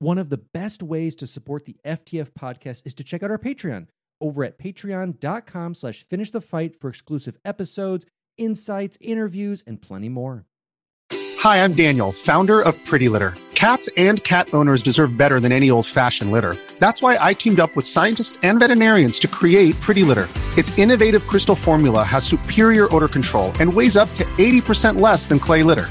One of the best ways to support the FTF podcast is to check out our Patreon over at patreon.com slash finish the fight for exclusive episodes, insights, interviews, and plenty more. Hi, I'm Daniel, founder of Pretty Litter. Cats and cat owners deserve better than any old-fashioned litter. That's why I teamed up with scientists and veterinarians to create Pretty Litter. Its innovative crystal formula has superior odor control and weighs up to 80% less than clay litter.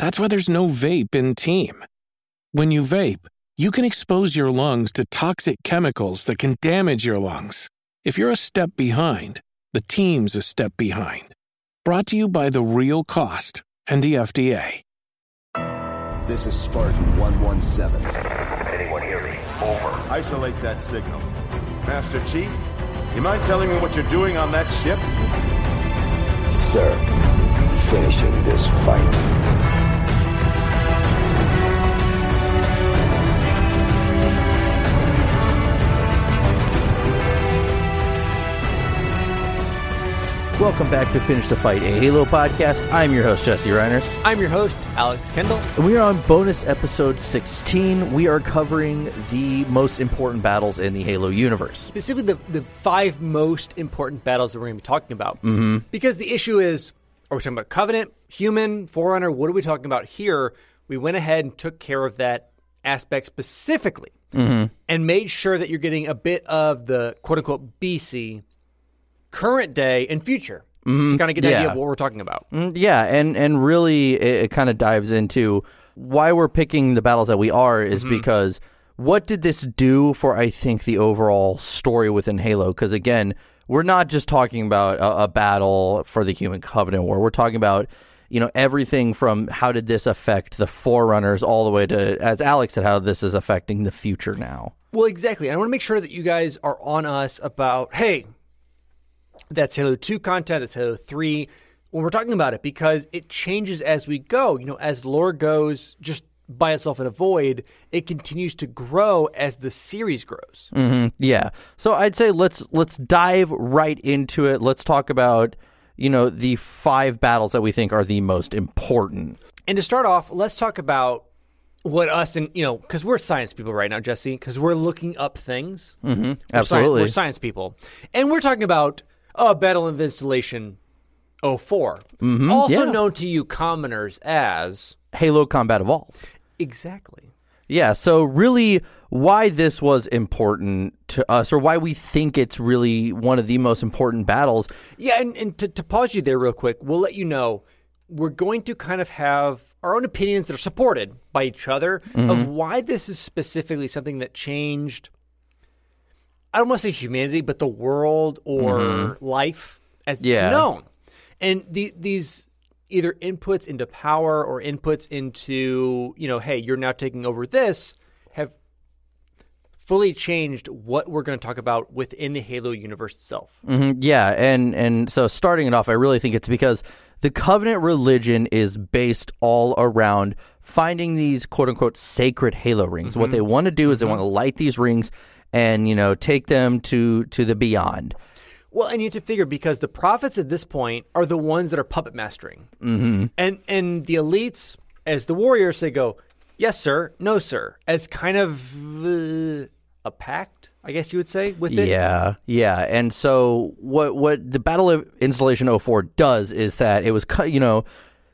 That's why there's no vape in team. When you vape, you can expose your lungs to toxic chemicals that can damage your lungs. If you're a step behind, the team's a step behind. Brought to you by The Real Cost and the FDA. This is Spartan 117. Anyone hear me? Over. Isolate that signal. Master Chief, you mind telling me what you're doing on that ship? Sir, finishing this fight. Welcome back to Finish the Fight, a Halo podcast. I'm your host, Jesse Reiners. I'm your host, Alex Kendall. And we are on bonus episode 16. We are covering the most important battles in the Halo universe. Specifically, the, the five most important battles that we're going to be talking about. Mm-hmm. Because the issue is are we talking about Covenant, Human, Forerunner? What are we talking about here? We went ahead and took care of that aspect specifically Mm-hmm. and made sure that you're getting a bit of the quote unquote BC, current day, and future. So you kind of get an idea Mm-hmm. Of what we're talking about. Mm, Yeah, and and really, it, it kind of dives into why we're picking the battles that we are is Mm-hmm. because what did this do for I think the overall story within Halo? Because again, we're not just talking about a, a battle for the Human Covenant War. We're talking about you know everything from how did this affect the Forerunners all the way to, as Alex said, how this is affecting the future now. Well, exactly. I want to make sure that you guys are on us about, hey, that's Halo 2 content, that's Halo 3, when we're talking about it, because it changes as we go. You know, as lore goes just by itself in a void, it continues to grow as the series grows. hmm Yeah. So I'd say let's let's dive right into it. Let's talk about you know the five battles that we think are the most important. And to start off, let's talk about what us and, you know, because we're science people right now, Jesse, because we're looking up things. Mm-hmm. We're sci- Absolutely. we're science people. And we're talking about uh, Battle of Installation 4 Mhm, Also yeah. known to you commoners as. Halo Combat Evolved. Exactly. Yeah. So really, why this was important to us, or why we think it's really one of the most important battles. Yeah, and, and to, to pause you there real quick, we'll let you know we're going to kind of have our own opinions that are supported by each other Mm-hmm. of why this is specifically something that changed. I don't want to say humanity, but the world or life as Mm-hmm. Yeah. it's known. And the, these either inputs into power or inputs into, you know, hey, you're now taking over this have fully changed what we're going to talk about within the Halo universe itself. hmm Yeah, and and so starting it off, I really think it's because the Covenant religion is based all around finding these quote unquote sacred Halo rings. What they want to do is they want to light these rings and you know take them to to the beyond. Well, and you have to figure because the prophets at this point are the ones that are puppet mastering, mm-hmm. and and the elites, as the warriors, they go, "Yes, sir. No, sir," as kind of uh, a pact, I guess you would say, with it. Yeah, yeah. And so what what the Battle of Installation 04 does is that it was cu- you know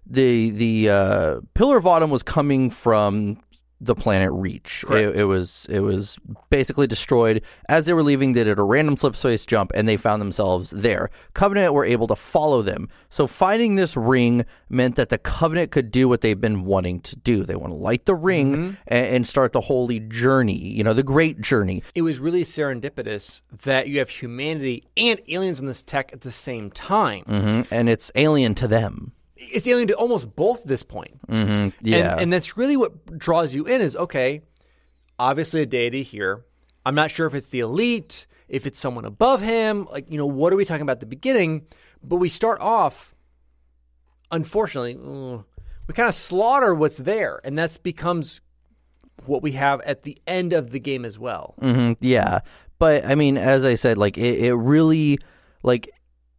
the the uh, Pillar of Autumn was coming from the planet Reach. It, it was it was basically destroyed as they were leaving. They did a random slip space jump and they found themselves there. Covenant were able to follow them. So finding this ring meant that the Covenant could do what they've been wanting to do. They want to light the ring and, and start the holy journey. You know, the great journey. It was really serendipitous that you have humanity and aliens on this tech at the same time. hmm And it's alien to them. It's alien to almost both at this point. Mm-hmm. Yeah. And, and that's really what draws you in is okay, obviously a deity here. I'm not sure if it's the elite, if it's someone above him. Like, you know, what are we talking about at the beginning? But we start off, unfortunately, mm, we kind of slaughter what's there, and that becomes what we have at the end of the game as well. hmm yeah, but I mean, as I said, like it, it really, like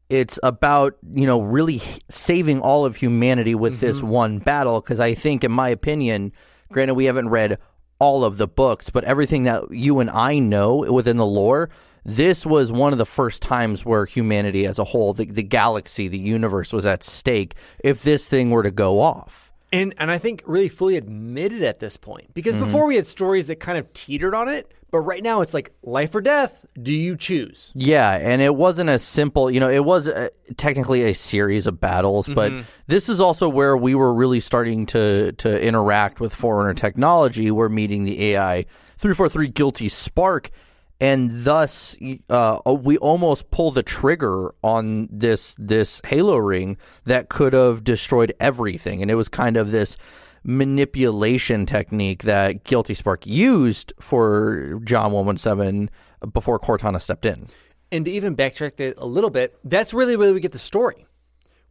it's about you know really saving all of humanity with this mm-hmm. one battle. Because I think, in my opinion, granted we haven't read all of the books, but everything that you and I know within the lore. This was one of the first times where humanity as a whole, the, the galaxy, the universe was at stake if this thing were to go off. And and I think really fully admitted at this point because mm-hmm. before we had stories that kind of teetered on it, but right now it's like life or death. Do you choose? Yeah, and it wasn't as simple. You know, it was uh technically a series of battles, but this is also where we were really starting to to interact with Forerunner technology. We're meeting the AI three four three guilty spark, and thus uh, we almost pull the trigger on this this Halo ring that could have destroyed everything, and it was kind of this manipulation technique that Guilty Spark used for John 117 before Cortana stepped in. And to even backtrack that a little bit, that's really where we get the story.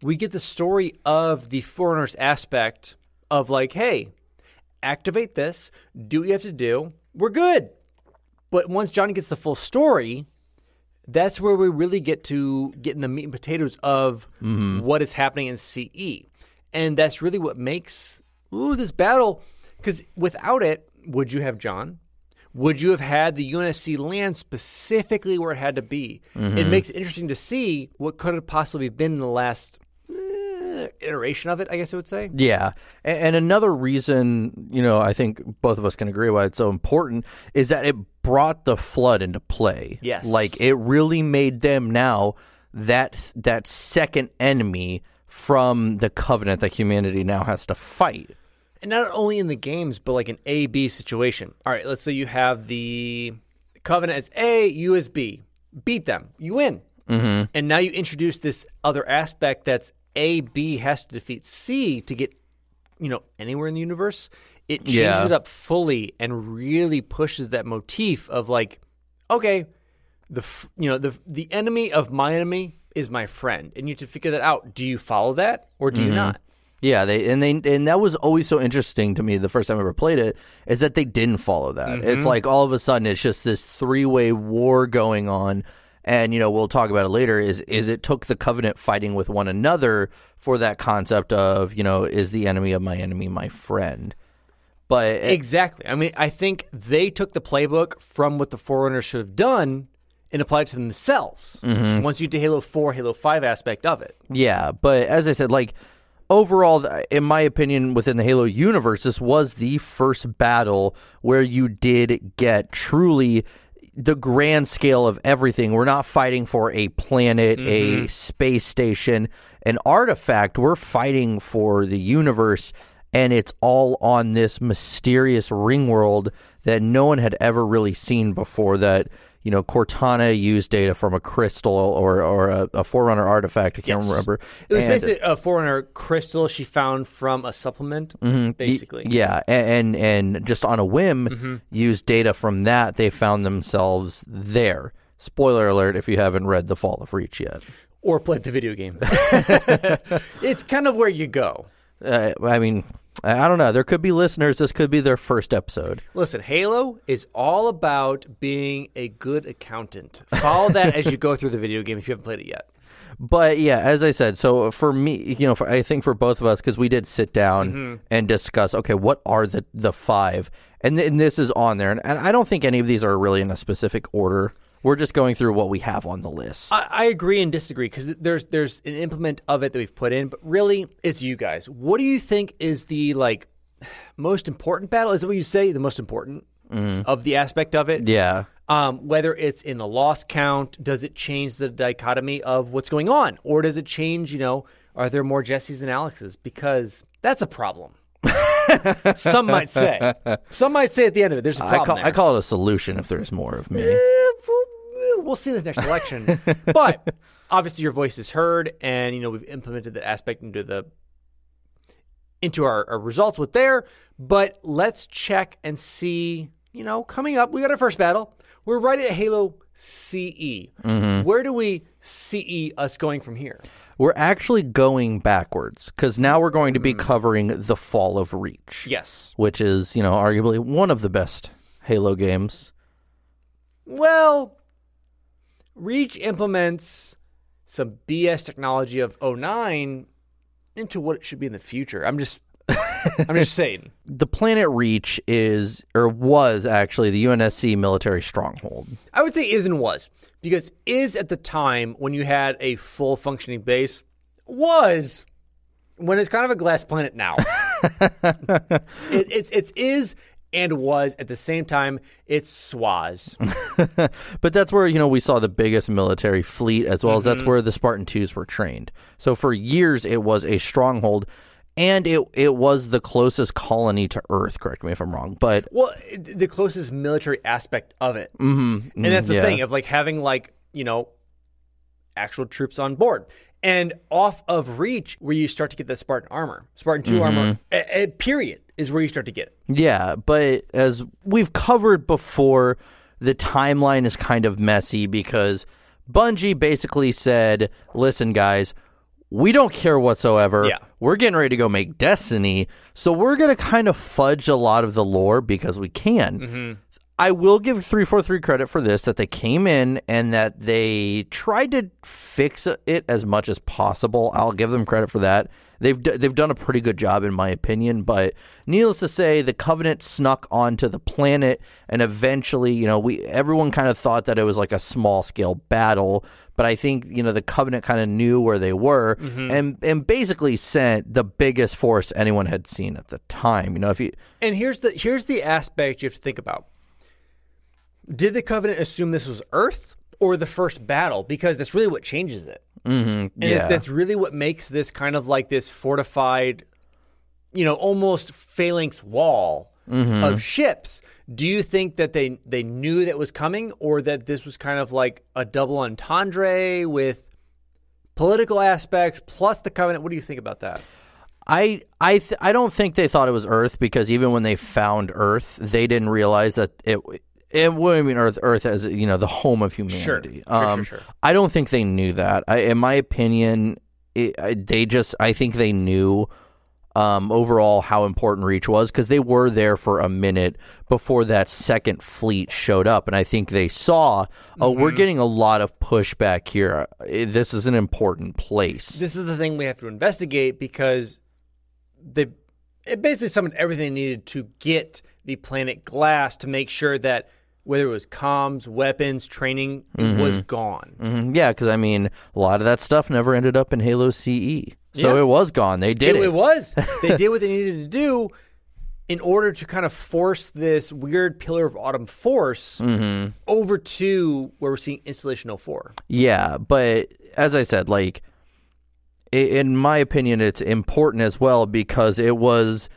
We get the story of the Forerunner's aspect of like, hey, activate this, do what you have to do, we're good. But once Johnny gets the full story, that's where we really get to getting the meat and potatoes of mm-hmm. what is happening in CE. And that's really what makes ooh, this battle. Because without it, would you have John? Would you have had the UNSC land specifically where it had to be? It makes it interesting to see what could have possibly been in the last eh, iteration of it, I guess I would say. Yeah. A- And another reason, you know, I think both of us can agree why it's so important is that it brought the flood into play. Yes. Like it really made them now that that second enemy from the covenant that humanity now has to fight. And not only in the games, but like an A B situation. All right, let's say you have the Covenant as A, you as B. Beat them, you win. Mm-hmm. And now you introduce this other aspect that's A, B has to defeat C to get, you know, anywhere in the universe. It changes Yeah. it up fully and really pushes that motif of like, okay, the f- you know the the enemy of my enemy is my friend, and you have to figure that out. Do you follow that or do you mm-hmm. not? Yeah, they and they and that was always so interesting to me the first time I ever played it is that they didn't follow that. It's mm-hmm. like all of a sudden it's just this three-way war going on and you know we'll talk about it later is is it took the covenant fighting with one another for that concept of, you know, is the enemy of my enemy my friend. But it- Exactly. I mean, I think they took the playbook from what the Forerunners should have done and applied it to themselves. Mm-hmm. Once you did Halo 4, Halo 5 aspect of it. Yeah, but as I said, like overall, in my opinion, within the Halo universe, this was the first battle where you did get truly the grand scale of everything. We're not fighting for a planet, a mm-hmm. space station, an artifact. We're fighting for the universe, and it's all on this mysterious ring world that no one had ever really seen before. That you know, Cortana used data from a crystal or or a, a Forerunner artifact. I can't Yes. remember. It was And- basically a Forerunner crystal she found from a supplement, basically. Yeah, a- and and just on a whim, Mm-hmm. use data from that. They found themselves there. Spoiler alert: if you haven't read The Fall of Reach yet, Or played the video game. it's kind of where you go. uh, I mean, I don't know. There could be listeners. This could be their first episode. Listen, Halo is all about being a good accountant. Follow that as you go through the video game if you haven't played it yet. But yeah, as I said, so for me, you know, for, I think for both of us, because we did sit down Mm-hmm. and discuss, okay, what are the the five, and, th- and this is on there, and, and I don't think any of these are really in a specific order. We're just going through what we have on the list. I, I agree and disagree because there's there's an implement of it that we've put in, but really it's you guys. What do you think is the like most important battle? Is it what you say the most important of the aspect of it? yeah. Um, whether it's in the loss count, does it change the dichotomy of what's going on, or does it change? You know, are there more Jessies than Alexes? Because that's a problem. Some might say. Some might say at the end of it, there's a I problem. call, there. I call it a solution if there's more of me. Eh, we'll- see this next election. but obviously, your voice is heard, and you know we've implemented that aspect into the into our, our results with there. But let's check and see, you know, coming up, we got our first battle. We're right at Halo CE. Mm-hmm. Where do we CE us going from here? We're actually going backwards because now we're going to be mm. covering the fall of Reach. Yes. which is you know arguably one of the best Halo games. Well, Reach implements some BS technology of 09 into what it should be in the future. I'm just I'm just saying. The planet Reach is or was actually the UNSC military stronghold. I would say is and was because is at the time when you had a full functioning base was when it's kind of a glass planet now. it, it's it's is and was at the same time. It's Swaz. But that's where you know we saw the biggest military fleet as well as that's mm-hmm. where the Spartan 2s were trained. So for years it was a stronghold and it it was the closest colony to Earth, correct me if I'm wrong. But Well, the closest military aspect of it, mm-hmm. and that's the mm-hmm. yeah. thing of like having like you know actual troops on board. And off of Reach, where you start to get the Spartan armor, Spartan 2 mm-hmm. armor, a, a period is where you start to get it. Yeah, but as we've covered before, the timeline is kind of messy because Bungie basically said, listen, guys, we don't care whatsoever. Yeah. We're getting ready to go make Destiny, so we're going to kind of fudge a lot of the lore because we can. Mm-hmm. I will give 343 credit for this that they came in and that they tried to fix it as much as possible. I'll give them credit for that. They've d- they've done a pretty good job in my opinion, but needless to say the covenant snuck onto the planet and eventually, you know, we everyone kind of thought that it was like a small scale battle, but I think, you know, the covenant kind of knew where they were mm-hmm. and and basically sent the biggest force anyone had seen at the time. You know, if you And here's the here's the aspect you have to think about. Did the Covenant assume this was Earth or the first battle? Because that's really what changes it. Mm-hmm. And yeah. that's really what makes this kind of like this fortified, you know, almost phalanx wall Mm-hmm. of ships. Do you think that they they knew that was coming, or that this was kind of like a double entendre with political aspects plus the Covenant? What do you think about that? I I th- I don't think they thought it was Earth because even when they found Earth, they didn't realize that it it wouldn't mean Earth Earth as you know the home of humanity. Sure, sure, um, sure. I don't think they knew that. I, in my opinion, it, I, they just I think they knew um, overall how important Reach was because they were there for a minute before that second fleet showed up, and I think they saw, oh, we're Mm-hmm. getting a lot of pushback here. This is an important place. this is the thing we have to investigate because they it basically summoned everything they needed to get the planet glass to make sure that whether it was comms, weapons, training, it was gone. Mhm, Yeah, because I mean, a lot of that stuff never ended up in Halo CE, so Yeah. it was gone. They did it. it, was. They did what they needed to do in order to kind of force this weird Pillar of Autumn force Mm-hmm. over to where we're seeing Installation 04. Yeah, but as I said, like in my opinion, it's important as well because it was,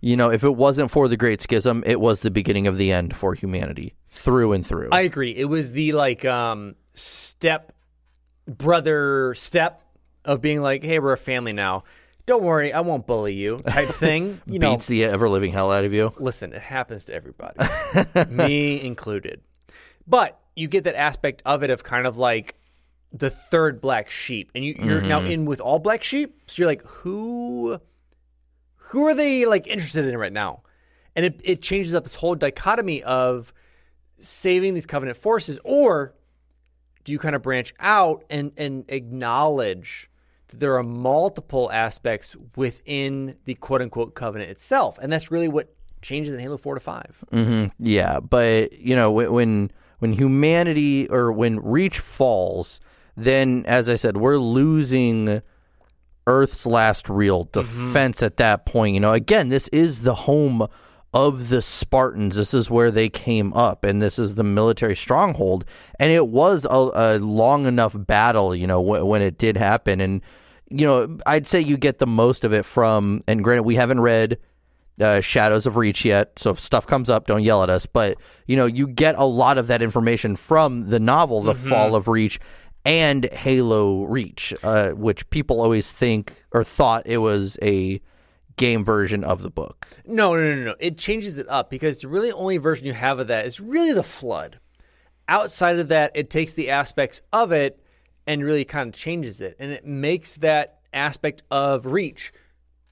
you know, if it wasn't for the Great Schism, it was the beginning of the end for humanity through and through. I agree. It was the like um step brother step of being like, hey, we're a family now. Don't worry, I won't bully you type thing. You know, Beats the ever living hell out of you. listen, it happens to everybody, me included. But you get that aspect of it of kind of like the third black sheep, and you, you're now in with all black sheep. So you're like, who, who are they like interested in right now? And it it changes up this whole dichotomy of saving these covenant forces, or do you kind of branch out and and acknowledge that there are multiple aspects within the quote unquote covenant itself, and that's really what changes in Halo four to 5 hmm Yeah, but you know when when when humanity or when Reach falls, then as I said, we're losing Earth's last real defense at that point. You know, again, this is the home of the Spartans. This is where they came up, and this is the military stronghold. And it was a, a long enough battle, you know, w- when it did happen. And you know, I'd say you get the most of it from. And granted, we haven't read uh, Shadows of Reach yet. So if stuff comes up, don't yell at us. But you know, you get a lot of that information from the novel, The Fall of Reach, and Halo Reach, uh, which people always think or thought it was a game version of the book. No, no, no, no. It changes it up because the really only version you have of that is really the flood. Outside of that, it takes the aspects of it and really kind of changes it. And it makes that aspect of Reach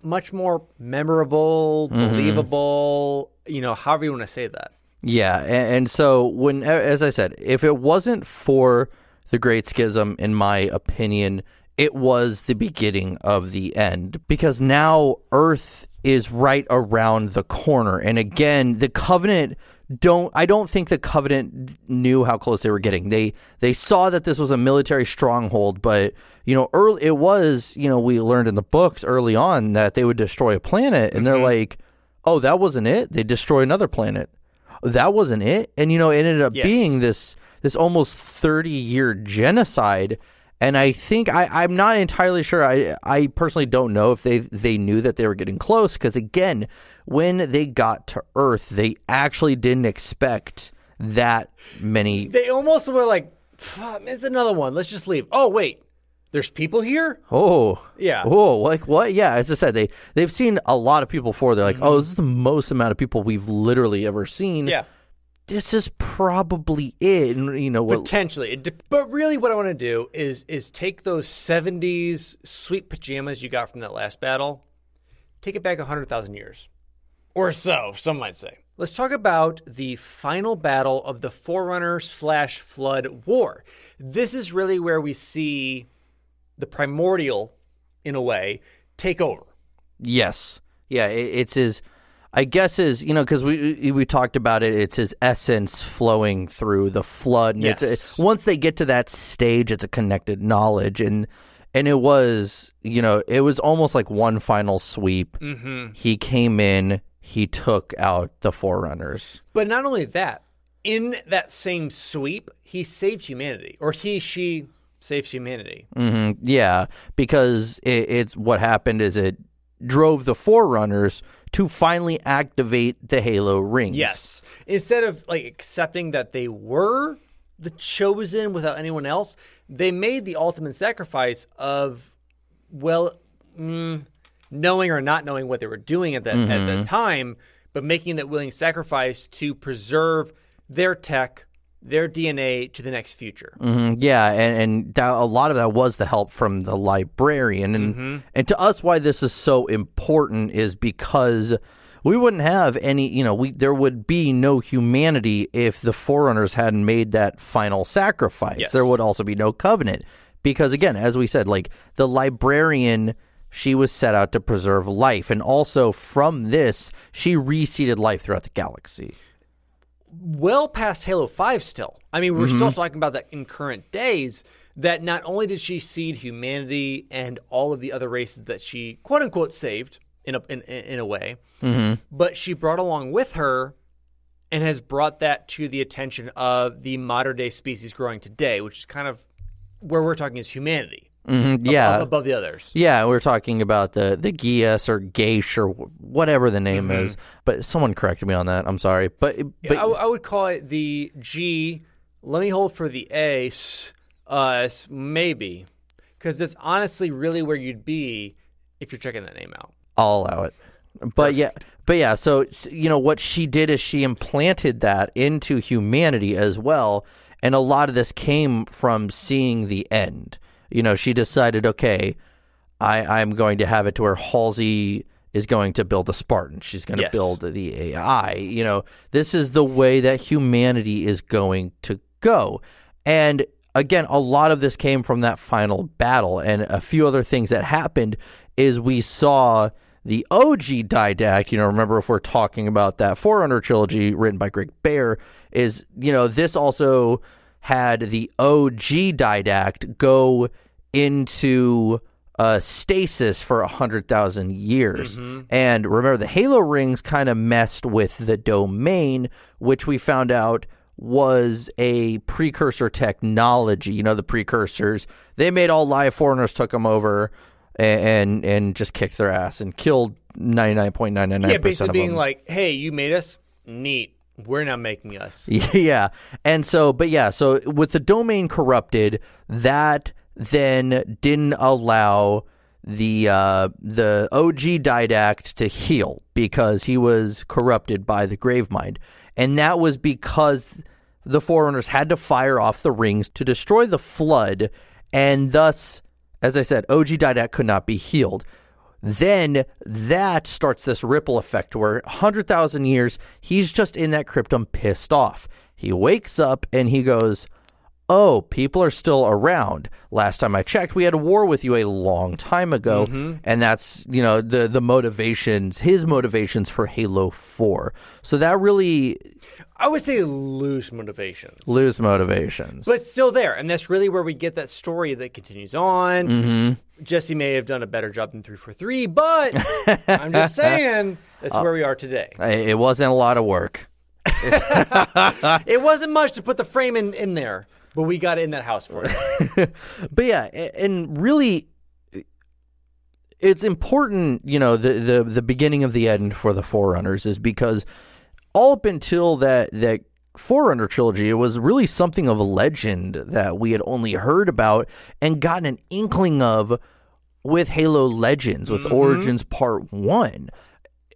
much more memorable, mm-hmm. believable, you know, however you want to say that. Yeah, and, and so when, as I said, if it wasn't for the Great Schism, in my opinion, it was the beginning of the end because now Earth is right around the corner, and again, the Covenant don't. I don't think the Covenant knew how close they were getting. They they saw that this was a military stronghold, but you know, early it was. You know, we learned in the books early on that they would destroy a planet, and they're mm-hmm. like, "Oh, that wasn't it. They destroy another planet." that wasn't it and you know it ended up Yes. being this this almost 30 year genocide and i think I, i'm not entirely sure i i personally don't know if they they knew that they were getting close because again when they got to earth they actually didn't expect that many They almost were like, "Fuck, it's another one. Let's just leave. Oh, wait. There's people here? oh Yeah. oh like what yeah as i said they they've seen a lot of people before they're like mm-hmm. oh this is the most amount of people we've literally ever seen Yeah. This is probably it and you know what Potentially. But really what I want to do is is take those 70s sweet pajamas you got from that last battle, take it back 100,000 years. Or so, some might say. Let's talk about the final battle of the Forerunner slash Flood War. This is really where we see the primordial, in a way, take over. Yes. Yeah, it, it's his I guess is you know, cuz we we talked about it, it's his essence flowing through the flood and it's Yes. it, once they get to that stage it's a connected knowledge and and it was, you know, it was almost like one final sweep. Mm-hmm. He came in, he took out the forerunners. But not only that, in that same sweep, he saved humanity, or he, she saves humanity. hmm Yeah, because it, it's what happened is it drove the forerunners to finally activate the Halo rings. Yes. Instead of like accepting that they were the chosen without anyone else, they made the ultimate sacrifice of, well, mm, knowing or not knowing what they were doing at that at Mm-hmm. the time, but making that willing sacrifice to preserve their tech, their DNA to the next future. hmm Yeah, and and that, a lot of that was the help from the librarian, and and to us, why this is so important is because we wouldn't have any, you know, we there would be no humanity if the forerunners hadn't made that final sacrifice. Yes. There would also be no covenant because, again, as we said, like the librarian. She was set out to preserve life, and also from this, she reseeded life throughout the galaxy. Well past Halo 5 still. I mean, we're still mm-hmm. talking about that in current days that not only did she seed humanity and all of the other races that she quote unquote saved in a in, in a way, mm-hmm. but she brought along with her and has brought that to the attention of the modern day species growing today, which is kind of where we're talking is humanity. Mhm, Yeah, ab- above the others. Yeah, we're talking about the the Gias or Gaish or whatever the name Mm-hmm. is. But someone corrected me on that. I'm sorry. But but I, I would call it the G. Let me hold for the A. s- Uh, maybe, because that's honestly really where you'd be if you're checking that name out. I'll allow it. But yeah, but yeah. So you know what she did is she implanted that into humanity as well, and a lot of this came from seeing the end. You know, she decided, okay, I I'm going to have it to where Halsey is going to build a Spartan. She's going to Yes. build the AI. You know, this is the way that humanity is going to go. And again, a lot of this came from that final battle, and a few other things that happened is we saw the OG didact. You know, remember if we're talking about that Forerunner trilogy written by Greg Bear, is you know this also had the OG didact go into uh, stasis for a hundred thousand years. And remember, the Halo rings kind of messed with the domain, which we found out was a precursor technology. You know, the precursors they made all live Forerunners, took them over, and and, and just kicked their ass and killed ninety nine point nine nine nine Yeah, basically being like, "Hey, you made us neat. We're not making us." Yeah. And so, but yeah, so with the domain corrupted, that then didn't allow the uh, the OG didact to heal because he was corrupted by the Gravemind, and that was because the Forerunners had to fire off the rings to destroy the Flood, and thus, as I said, OG didact could not be healed. Then that starts this ripple effect where 100,000 years, he's just in that cryptum pissed off. He wakes up and he goes, oh, people are still around. Last time I checked, we had a war with you a long time ago, and that's you know the the motivations, his motivations for Halo Four. So that really I would say lose motivations. lose motivations. but still there. And that's really where we get that story that continues on. Mm-hmm. Jesse may have done a better job than 343, but I'm just saying that's Uh, where we are today. It wasn't a lot of work. It wasn't much to put the frame in, in there, but we got in that house for it. but yeah, and really, it's important. You know, the the the beginning of the end for the Forerunners is because all up until that that Forerunner trilogy, it was really something of a legend that we had only heard about and gotten an inkling of with Halo Legends, with mm-hmm. Origins Part One.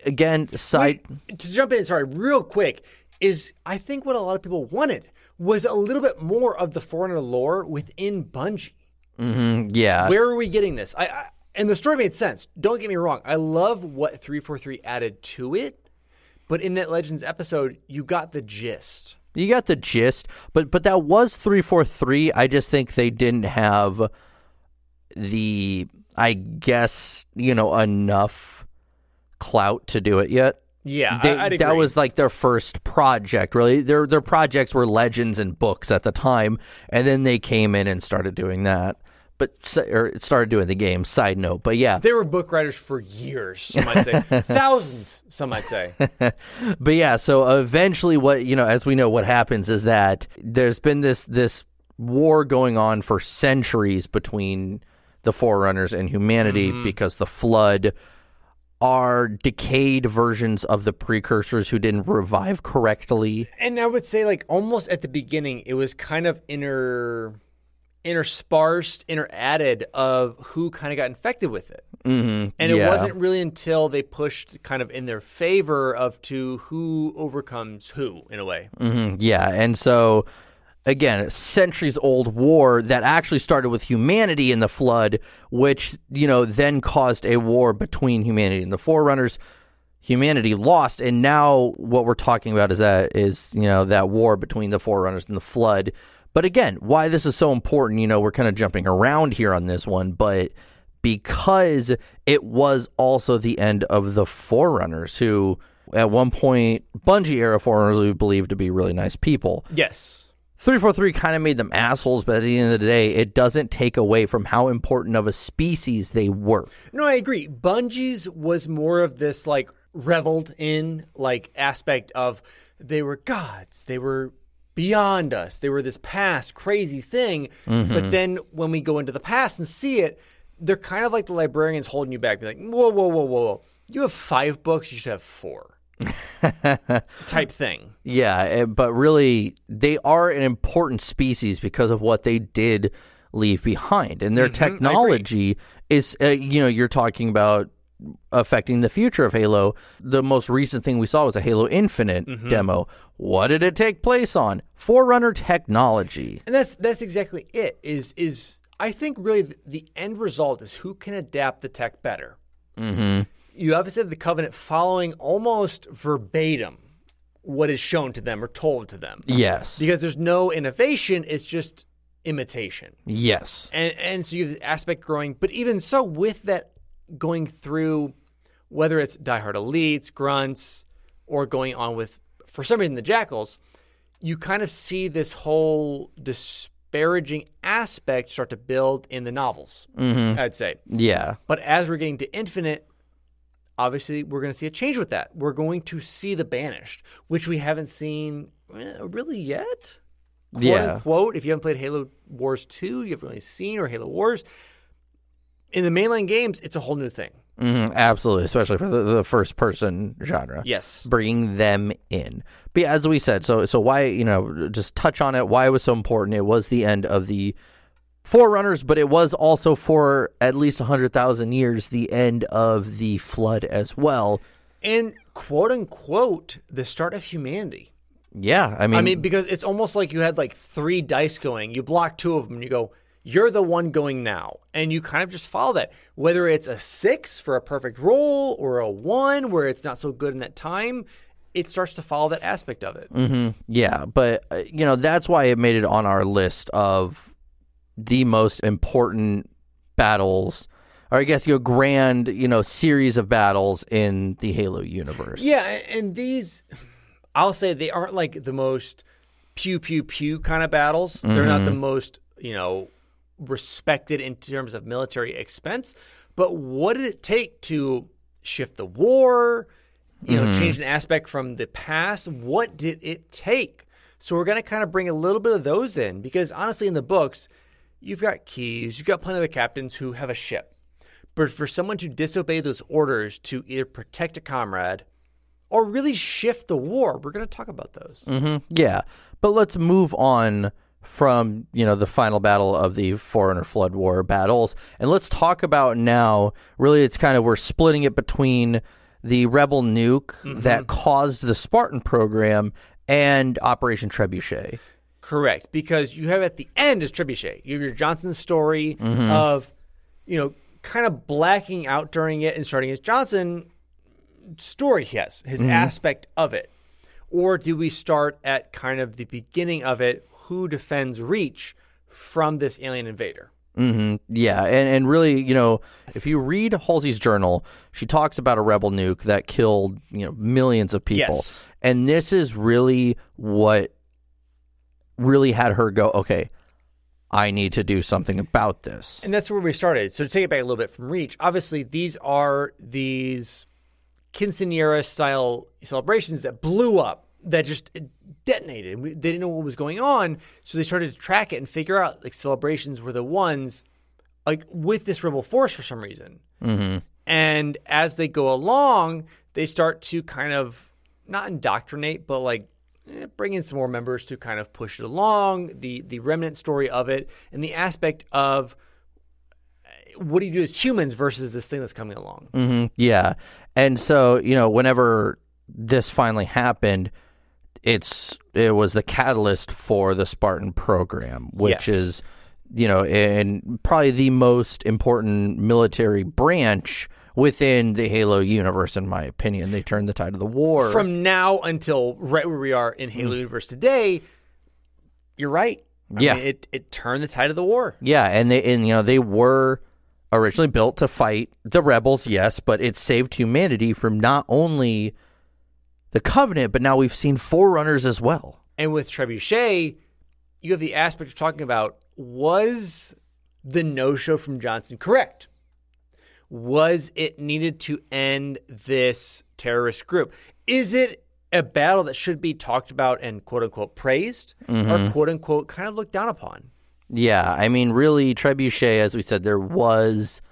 Again, side. to jump in, sorry, real quick, is I think what a lot of people wanted was a little bit more of the Forerunner lore within Bungie. Mhm, yeah, Where are we getting this? I, I and the story made sense. Don't get me wrong. I love what 343 added to it, but in that Legends episode, you got the gist. You got the gist, but but that was three four three. I just think they didn't have the, I guess you know enough clout to do it yet. Yeah, They- I, that was like their first project. Really, their their projects were legends and books at the time, and then they came in and started doing that. But or started doing the game. Side note, but yeah, They were book writers for years, some might say. Thousands, some might say. but yeah, so eventually, what you know, as we know, what happens is that there's been this this war going on for centuries between the Forerunners and humanity mm-hmm. because the Flood are decayed versions of the precursors who didn't revive correctly. And I would say, like, almost at the beginning, it was kind of inter intersparsed, inter added of who kind of got infected with it. Mm-hmm. And it wasn't really until they pushed kind of in their favor of to who overcomes who in a way. hmm Yeah, and so again, centuries old war that actually started with humanity in the flood, which you know then caused a war between humanity and the Forerunners. Humanity lost, and now what we're talking about is that is you know that war between the Forerunners and the flood. But again, why this is so important, you know, we're kind of jumping around here on this one, but because it was also the end of the Forerunners, who at one point Bungie era Forerunners we believed to be really nice people. Yes. 343 kind of made them assholes, but at the end of the day, it doesn't take away from how important of a species they were. No, I agree. Bungie's was more of this like reveled in like aspect of they were gods. They were beyond us. They were this past crazy thing. But mm-hmm. then when we go into the past and see it, they're kind of like the librarians holding you back. Be like, whoa, whoa, whoa, whoa, whoa. You have five books, you should have four. type thing. Yeah, eh, but really, they are an important species because of what they did leave behind, and their technology is. Uh, you know, you're talking about affecting the future of Halo. The most recent thing we saw was a Halo Infinite demo. What did it take place on? Forerunner technology. And that's that's exactly it. Is is I think really the, the end result is who can adapt the tech better. Mm-hmm. You obviously have the covenant following almost verbatim what is shown to them or told to them. Yes. Because there's no innovation, it's just imitation. yes. And and so you have the aspect growing, but even so, with that going through, whether it's diehard elites, grunts, or going on with for some reason the jackals, you kind of see this whole disparaging aspect start to build in the novels. Mm-hmm. I'd say, Yeah. but as we're getting to Infinite. Obviously, we're going to see a change with that. We're going to see the Banished, which we haven't seen eh, really yet quote Yeah. unquote, if you haven't played Halo Wars 2, you haven't really seen or Halo Wars. In the mainline games, it's a whole new thing. hmm absolutely, especially for the, the first person genre. Yes. bringing them in. But yeah, as we said, so so why you know just touch on it? Why it was so important? It was the end of the forerunners, but it was also for at least 100,000 years the end of the flood as well. And quote unquote, the start of humanity. Yeah, I mean, I mean, because it's almost like you had like three dice going. You block two of them, and you go, "You're the one going now," and you kind of just follow that. Whether it's a six for a perfect roll or a one where it's not so good in that time, it starts to follow that aspect of it. hmm Yeah, but uh, you know that's why it made it on our list of the most important battles, or I guess you know grand you know series of battles in the Halo universe. Yeah, and these, I'll say they aren't like the most pew pew pew kind of battles. They're not the mm-hmm. most, you know, respected in terms of military expense. But what did it take to shift the war? You know, change mm-hmm. an aspect from the past. What did it take? So we're going to kind of bring a little bit of those in because honestly, in the books, you've got Keyes, you've got plenty of the captains who have a ship. But for someone to disobey those orders to either protect a comrade or really shift the war, we're going to talk about those. hmm Yeah, but let's move on from you know the final battle of the Forerunner Flood War battles, and let's talk about now. Really, it's kind of we're splitting it between the Rebel nuke that caused the Spartan program and Operation Trebuchet. Correct, because you have at the end is Trebuchet. You have your Johnson story of, you know, kind of blacking out during it and starting his Johnson story. Yes, his aspect of it, or do we start at kind of the beginning of it? Who defends Reach from this alien invader? hmm Yeah, and and really, you know, if you read Halsey's journal, she talks about a rebel nuke that killed you know millions of people, Yes. and this is really what really had her go. Okay, I need to do something about this. And that's where we started. So to take it back a little bit from Reach, obviously these are these quinceanera style celebrations that blew up, that just detonated. They didn't know what was going on, so they started to track it and figure out like celebrations were the ones like with this rebel force for some reason. hmm And as they go along, they start to kind of not indoctrinate, but like bring in some more members to kind of push it along. The the remnant story of it, and the aspect of eh, what do you do as humans versus this thing that's coming along. hmm Yeah, and so you know, whenever this finally happened, it's it was the catalyst for the Spartan program, which Yes. is you know, and probably the most important military branch within the Halo universe, in my opinion. They turned the tide of the war. From now until right where we are in Halo mm. Universe today, you're right. I Yeah. mean, it it turned the tide of the war. yeah, and they and you know they were originally built to fight the rebels, yes, but it saved humanity from not only the Covenant, but now we've seen Forerunners as well. And with Trebuchet, you have the aspect of talking about was the no show from Johnson correct? Was it needed to end this terrorist group? Is it a battle that should be talked about and quote unquote praised or mm-hmm. quote unquote kind of looked down upon? Yeah, I mean, really, Trebuchet, as we said, there was.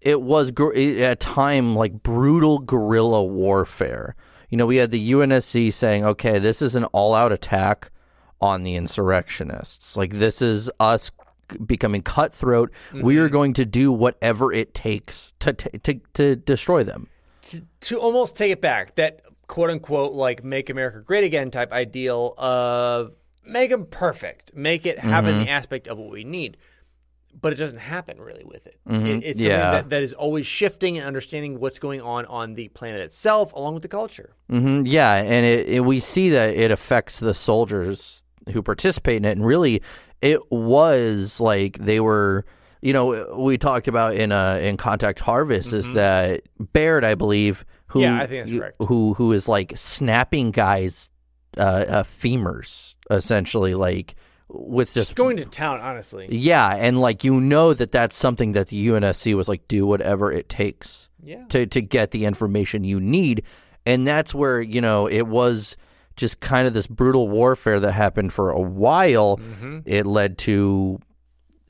It was gr- at a time like brutal guerrilla warfare. You know, we had the UNSC saying, okay, this is an all out attack on the insurrectionists. Like, this is us becoming cutthroat. We are going to do whatever it takes to, t- to, to destroy them. to, to almost take it back, that quote unquote like make America great again type ideal of make them perfect, make it happen Mm-hmm. the aspect of what we need. But it doesn't happen really with it. Mhm. it it's Yeah. something that, that is always shifting and understanding what's going on on the planet itself, along with the culture. hmm Yeah, and it, it, we see that it affects the soldiers who participate in it, and really, it was like they were. You know, we talked about in uh, in Contact Harvest is that Baird, I believe, who Mm-hmm. Yeah, I think that's correct. who who is like snapping guys, uh, uh, femurs essentially, like with Just just going to town, honestly. yeah, and like you know that that's something that the UNSC was like, do whatever it takes Yeah. to to get the information you need, and that's where you know it was just kind of this brutal warfare that happened for a while. Mm-hmm. It led to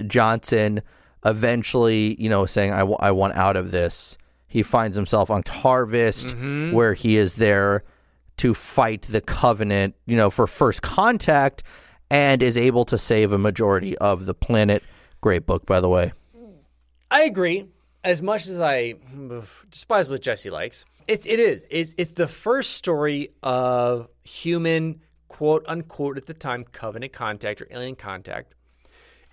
Johnson eventually, you know, saying, "I wa- I want out of this." He finds himself on Harvest, mm-hmm. where he is there to fight the Covenant, you know, for first contact. and is able to save a majority of the planet. Great book, by the way. I agree. As much as I despise what Jesse likes, it's it is it's it's the first story of human quote unquote at the time covenant contact or alien contact,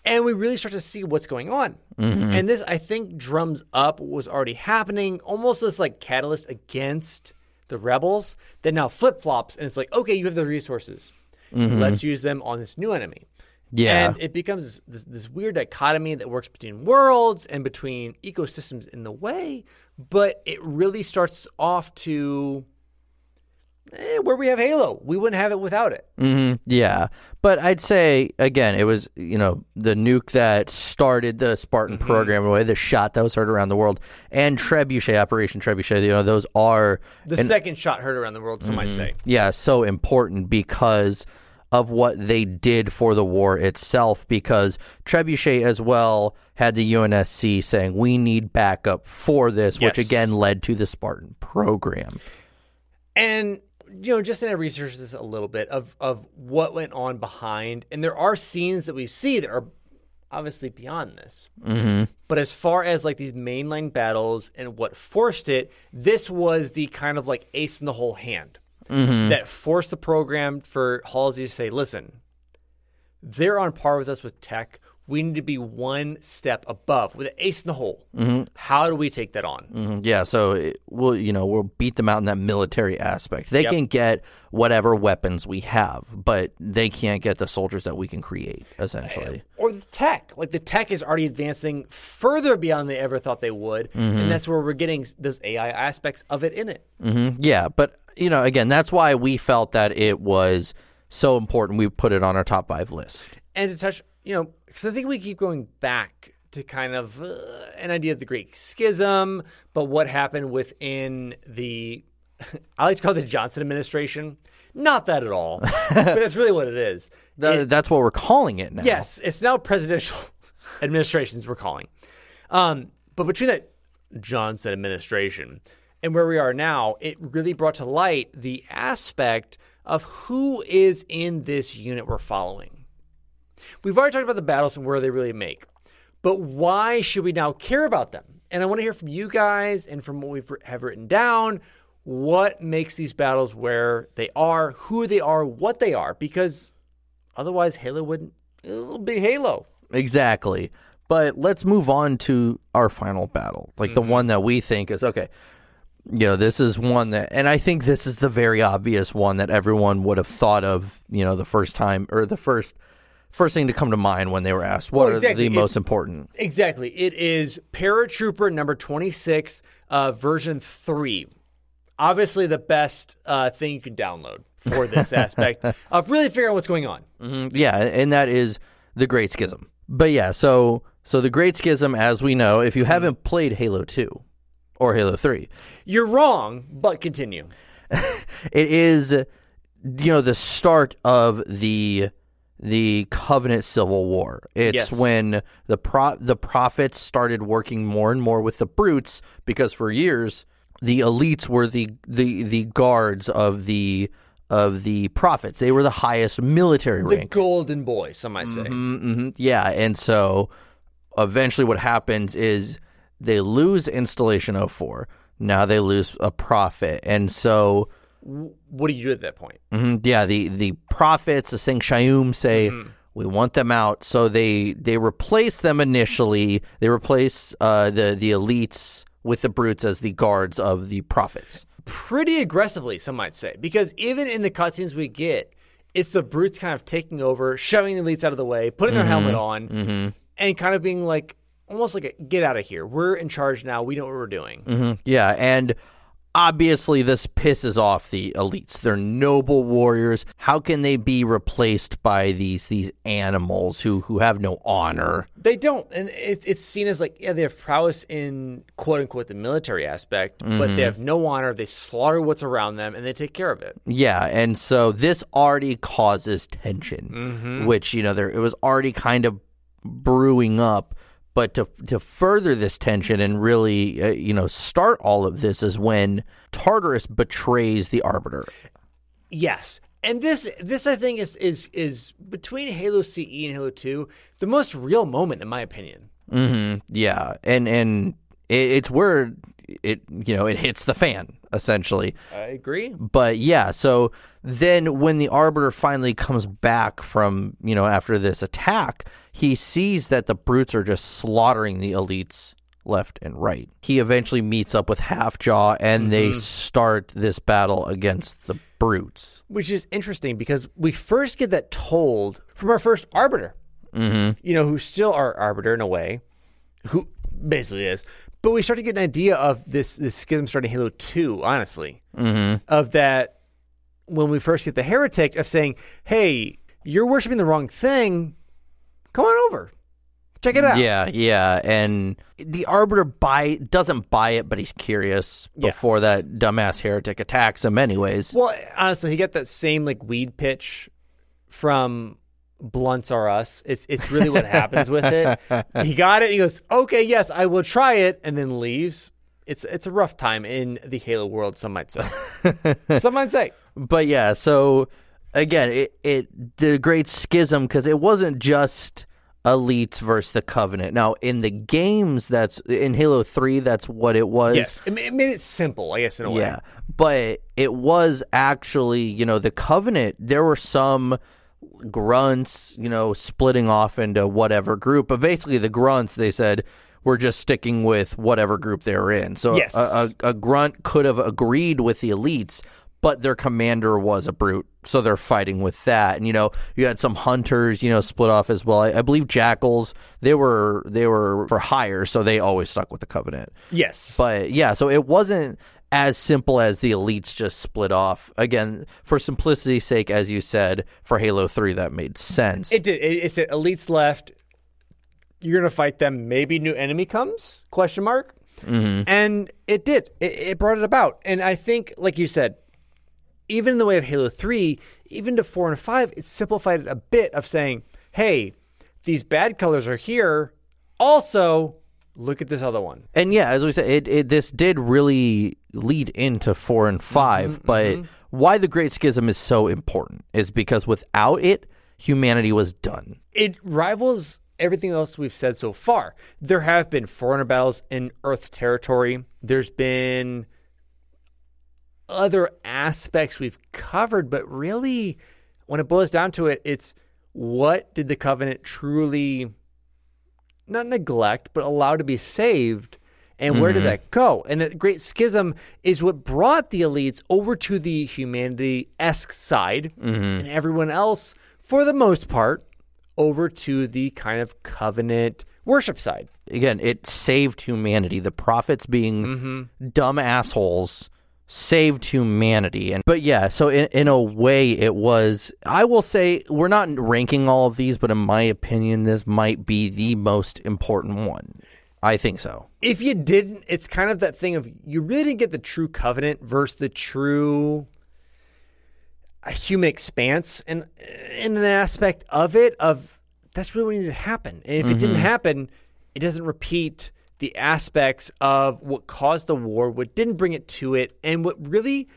and we really start to see what's going on. Mm-hmm. And this, I think, drums up what was already happening, almost this like catalyst against the rebels that now flip flops, and it's like, okay, you have the resources, mm-hmm. let's use them on this new enemy. Yeah. And it becomes this, this weird dichotomy that works between worlds and between ecosystems in the way, but it really starts off to eh, where we have Halo. We wouldn't have it without it. hmm Yeah, but I'd say again, it was you know the nuke that started the Spartan program away, the shot that was heard around the world, and Trebuchet, Operation Trebuchet. You know, those are The second shot heard around the world, some might say. yeah so important because of what they did for the war itself. Because Trebuchet as well had the UNSC saying we need backup for this, which again led to the Spartan program. And you know, just in I researched this a little bit of of what went on behind, and there are scenes that we see that are obviously beyond this. Mm-hmm. But as far as like these mainline battles and what forced it, this was the kind of like ace in the whole hand that forced the program for Halsey to say, "Listen, they're on par with us with tech." We need to be one step above with an ace in the hole. How do we take that on? Mhm, Yeah, so it, we'll you know we'll beat them out in that military aspect. They Yep. can get whatever weapons we have, but they can't get the soldiers that we can create. Essentially, or the tech. Like the tech is already advancing further beyond they ever thought they would, and that's where we're getting those AI aspects of it in it. hmm yeah. But you know, again, that's why we felt that it was so important. We put it on our top five list. And to touch, you know, because I think we keep going back to kind of uh, an idea of the Great Schism, but what happened within the, I like to call it the Johnson administration. Not that at all, but that's really what it is. Th- It- that's what we're calling it now. Yes, it's now presidential administrations we're calling. Um, but between that Johnson administration and where we are now, it really brought to light the aspect of who is in this unit we're following. We've already talked about the battles and where they really make, but why should we now care about them? And I want to hear from you guys and from what we have written down. What makes these battles where they are, who they are, what they are? Because otherwise, Halo wouldn't. It'll be Halo. Exactly. But let's move on to our final battle, like the one that we think is okay. You know, this is one that, and I think this is the very obvious one that everyone would have thought of. You know, the first time or the first first thing to come to mind when they were asked, "What Well, exactly. are the most important?" Exactly. It is Paratrooper number 26, uh, version 3. Obviously, the best uh, thing you can download for this aspect of really figuring out what's going on. Mhm. Yeah, and that is the Great Schism. But yeah, so so the Great Schism, as we know, if you haven't played Halo Two or Halo Three, You're wrong, but continue. it is you know the start of the the covenant civil war it's Yes. when the pro- the prophets started working more and more with the brutes because for years the elites were the the the guards of the of the prophets they were the highest military The rank golden boy, some might say. hmm Yeah, and so eventually what happens is they lose installation 04. Now they lose a prophet. And so What do you do at that point? mhm, yeah, the the prophets, the San'Shyuum say we want them out. So they they replace them initially. They replace uh, the the elites with the brutes as the guards of the prophets. Pretty aggressively, some might say, because even in the cutscenes we get, it's the brutes kind of taking over, shoving the elites out of the way, putting their helmet on, and kind of being like, almost like, a, "Get out of here! We're in charge now. We know what we're doing." hmm Yeah, and obviously this pisses off the elites. They're noble warriors. How can they be replaced by these these animals who who have no honor? They don't, and it, it's seen as like, yeah, they have prowess in quote unquote the military aspect, but they mm-hmm. have no honor. They slaughter what's around them, and they take care of it. Yeah, and so this already causes tension, mm-hmm. which you know there it was already kind of brewing up. But to to further this tension and really uh, you know start all of this is when Tartarus betrays the Arbiter. Yes. And this this I think is is is between Halo CE and Halo 2 the most real moment in my opinion. hmm Yeah, and and it, it's where it you know it hits the fan essentially. I agree. But yeah, so then when the arbiter finally comes back from you know after this attack, he sees that the brutes are just slaughtering the elites left and right. He eventually meets up with Halfjaw, and they start this battle against the brutes. Which is interesting because we first get that told from our first arbiter. Mm-hmm. You know, who's still our arbiter in a way, who basically is. But we start to get an idea of this this schism starting Halo 2, honestly. Mm-hmm. Of that when we first get the heretic of saying, Hey, you're worshiping the wrong thing, come on over. Check it out. Yeah, yeah, and the arbiter buy doesn't buy it, but he's curious before Yes. that dumbass heretic attacks him. Anyways, Well, honestly, he got that same like weed pitch from Blunts R Us. It's it's really what happens with it. He got it. And he goes, "Okay, yes, I will try it," and then leaves. It's it's a rough time in the Halo world. Some might say. some might say. but yeah, so again, it, it the great schism because it wasn't just elites versus the covenant. Now in the games, that's in Halo Three, that's what it was. Yes, it, it made it simple, I guess, in a way. Yeah, but it was actually, you know, the covenant. There were some grunts, you know, splitting off into whatever group, but basically the grunts they said were just sticking with whatever group they were in. So Yes. a, a, a grunt could have agreed with the elites, but their commander was a brute, so they're fighting with that. And you know, you had some hunters, you know, split off as well. I, I believe jackals they were they were for hire, so they always stuck with the covenant. Yes, But yeah, so it wasn't as simple as the elites just split off. Again, for simplicity's sake, as you said, for Halo 3, that made sense. it did. It, it said elites left. You're gonna fight them. Maybe new enemy comes? Question mark. Mm-hmm. And it did. It, it brought it about. And I think, like you said, even in the way of Halo 3, even to 4 and 5, it simplified it a bit of saying, hey, these bad colors are here. Also, look at this other one. and yeah, as we said, it, it this did really lead into 4 and mm-hmm, 5, mm-hmm. but why the Great Schism is so important is because without it, humanity was done. It rivals everything else we've said so far. There have been Forerunner battles in Earth territory. There's been other aspects we've covered, but really, when it boils down to it, it's what did the covenant truly not neglect, but allow to be saved? And where did mm-hmm. that go? And the Great Schism is what brought the elites over to the humanity esque side, mm-hmm. and everyone else, for the most part, over to the kind of covenant worship side. Again, it saved humanity. The prophets being mm-hmm. dumb assholes saved humanity. And but yeah, so in in a way it was I will say we're not ranking all of these, but in my opinion this might be the most important one. I think so. If you didn't, it's kind of that thing of you really didn't get the true covenant versus the true uh, human expanse, and in an aspect of it, of that's really what needed to happen. And if it didn't happen, it doesn't repeat the aspects of what caused the war, what didn't bring it to it, and what really,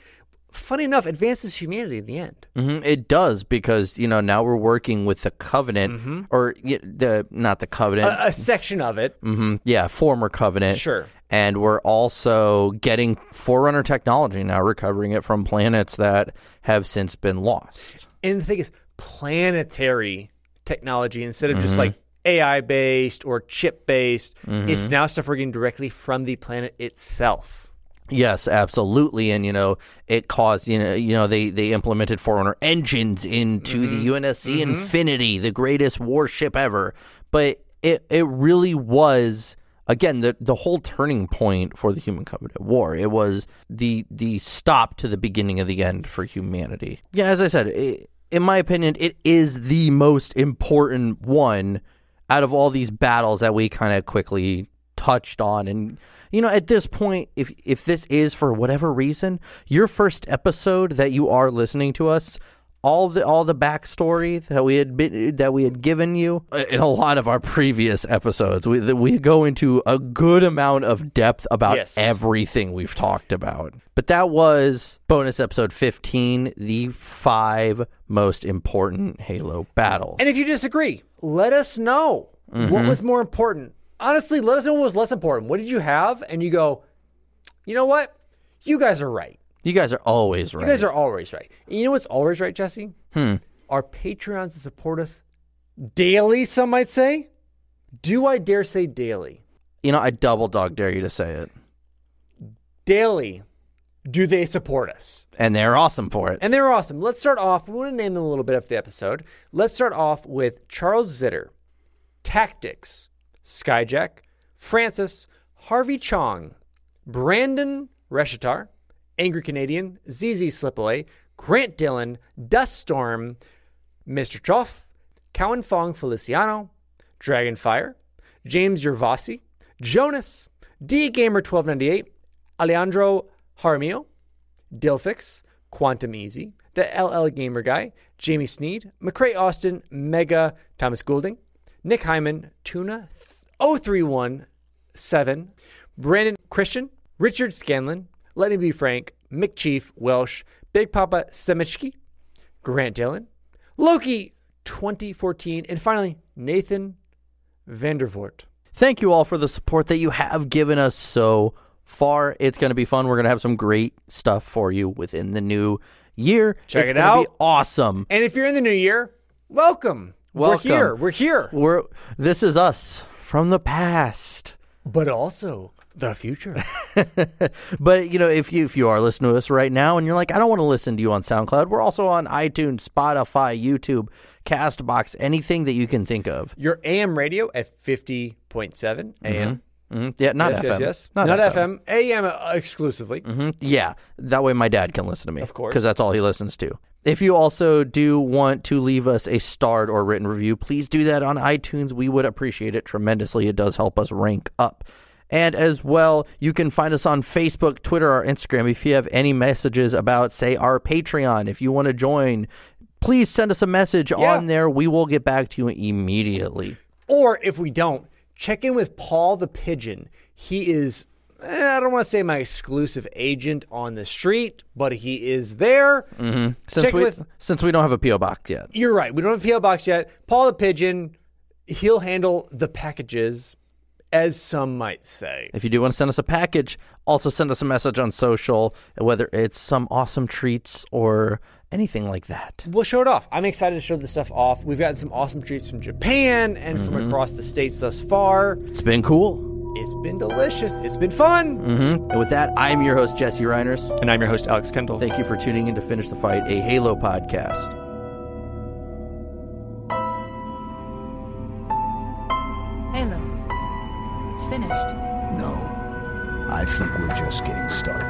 funny enough, advances humanity in the end. hmm It does because you know now we're working with the covenant or the not the covenant. A, a section of it, hmm Yeah, former covenant. Sure. And we're also getting Forerunner technology now, recovering it from planets that have since been lost. And the thing is, planetary technology instead of just like AI based or chip based, it's mm-hmm. now stuff we're getting directly from the planet itself. Yes, absolutely. And you know, it caused you know you know they they implemented Forerunner engines into the mm-hmm. UNSC mm-hmm. Infinity, the greatest warship ever. But it it really was again the the whole turning point for the Human Covenant War. It was the the stop to the beginning of the end for humanity. Yeah, as I said, i in my opinion, it is the most important one out of all these battles that we kind of quickly touched on and you know at this point if if this is for whatever reason your first episode that you are listening to us all the all the backstory that we had been, that we had given you uh, in a lot of our previous episodes. We we go into a good amount of depth about Yes. everything we've talked about. But that was bonus episode 15, the five most important Halo battles. And if you disagree, let us know Mm-hmm. what was more important. Honestly, let us know what was less important. What did you have? And you go, you know what? You guys are right. you guys are always right. You guys are always right. And you know what's always right, Jesse? Hmm. Our Patreons that support us daily, some might say. Do I dare say daily? you know, I double dog dare you to say it. Daily, do they support us? And they're awesome for it. And they're awesome. Let's start off. We want to name them a little bit after the episode. Let's start off with Charles Zitter, Tactics, Skyjack, Francis, Harvey Chong, Brandon Reshitar, Angry Canadian, ZZ Slipaway, Grant Dillon, Dust Storm, Mr. Choff, Cowan Fong Feliciano, Dragonfire, James Yervasi, Jonas, D Gamer 1298, Alejandro Jaramillo, Dilfix, Quantum Easy, the LL Gamer Guy, Jamie Sneed, McCray Austin, Mega, Thomas Goulding, Nick Hyman, Tuna, 0317, Brandon Christian, Richard Scanlon, Let Me Be Frank, Mick Chief, Welsh, Big Papa Semichki, Grant Dillon, Loki 2014, and finally Nathan Vandervoort. Thank you all for the support that you have given us so far. It's going to be fun. We're going to have some great stuff for you within the new year. Check it's it out. awesome. And if you're in the new year, welcome. Welcome. We're here. We're here. We're this is us from the past. But also the future. But you know, if you if you are listening to us right now and you're like, I don't want to listen to you on SoundCloud, we're also on iTunes, Spotify, YouTube, Castbox, anything that you can think of. Your AM radio at 50.7 AM. Mm-hmm. Mhm. Yeah, not yes, FM. yes, yes. Not, Not, FM. FM. AM uh, exclusively. Mhm. Yeah, that way my dad can listen to me. Of course. Because that's all he listens to. If you also do want to leave us a starred or written review, please do that on iTunes. We would appreciate it tremendously. It does help us rank up. And as well, you can find us on Facebook, Twitter, or Instagram. If you have any messages about, say, our Patreon, if you want to join, please send us a message Yeah. on there. We will get back to you immediately. Or if we don't, check in with Paul the Pigeon. He is, eh, I don't want to say my exclusive agent on the street, but he is there. Since Check we with- since we don't have a PO box yet. You're right. We don't have a PO box yet. Paul the Pigeon, he'll handle the packages, as some might say. If you do want to send us a package, also send us a message on social, whether it's some awesome treats or anything like that. We'll show it off. I'm excited to show this stuff off. We've gotten some awesome treats from Japan and from across the states thus far. It's been cool. It's been delicious. It's been fun. hmm And with that, I'm your host, Jesse Reiners. And I'm your host, Alex Kendall. Thank you for tuning in to Finish the Fight, a Halo podcast. Halo. It's finished. No. I think we're just getting started.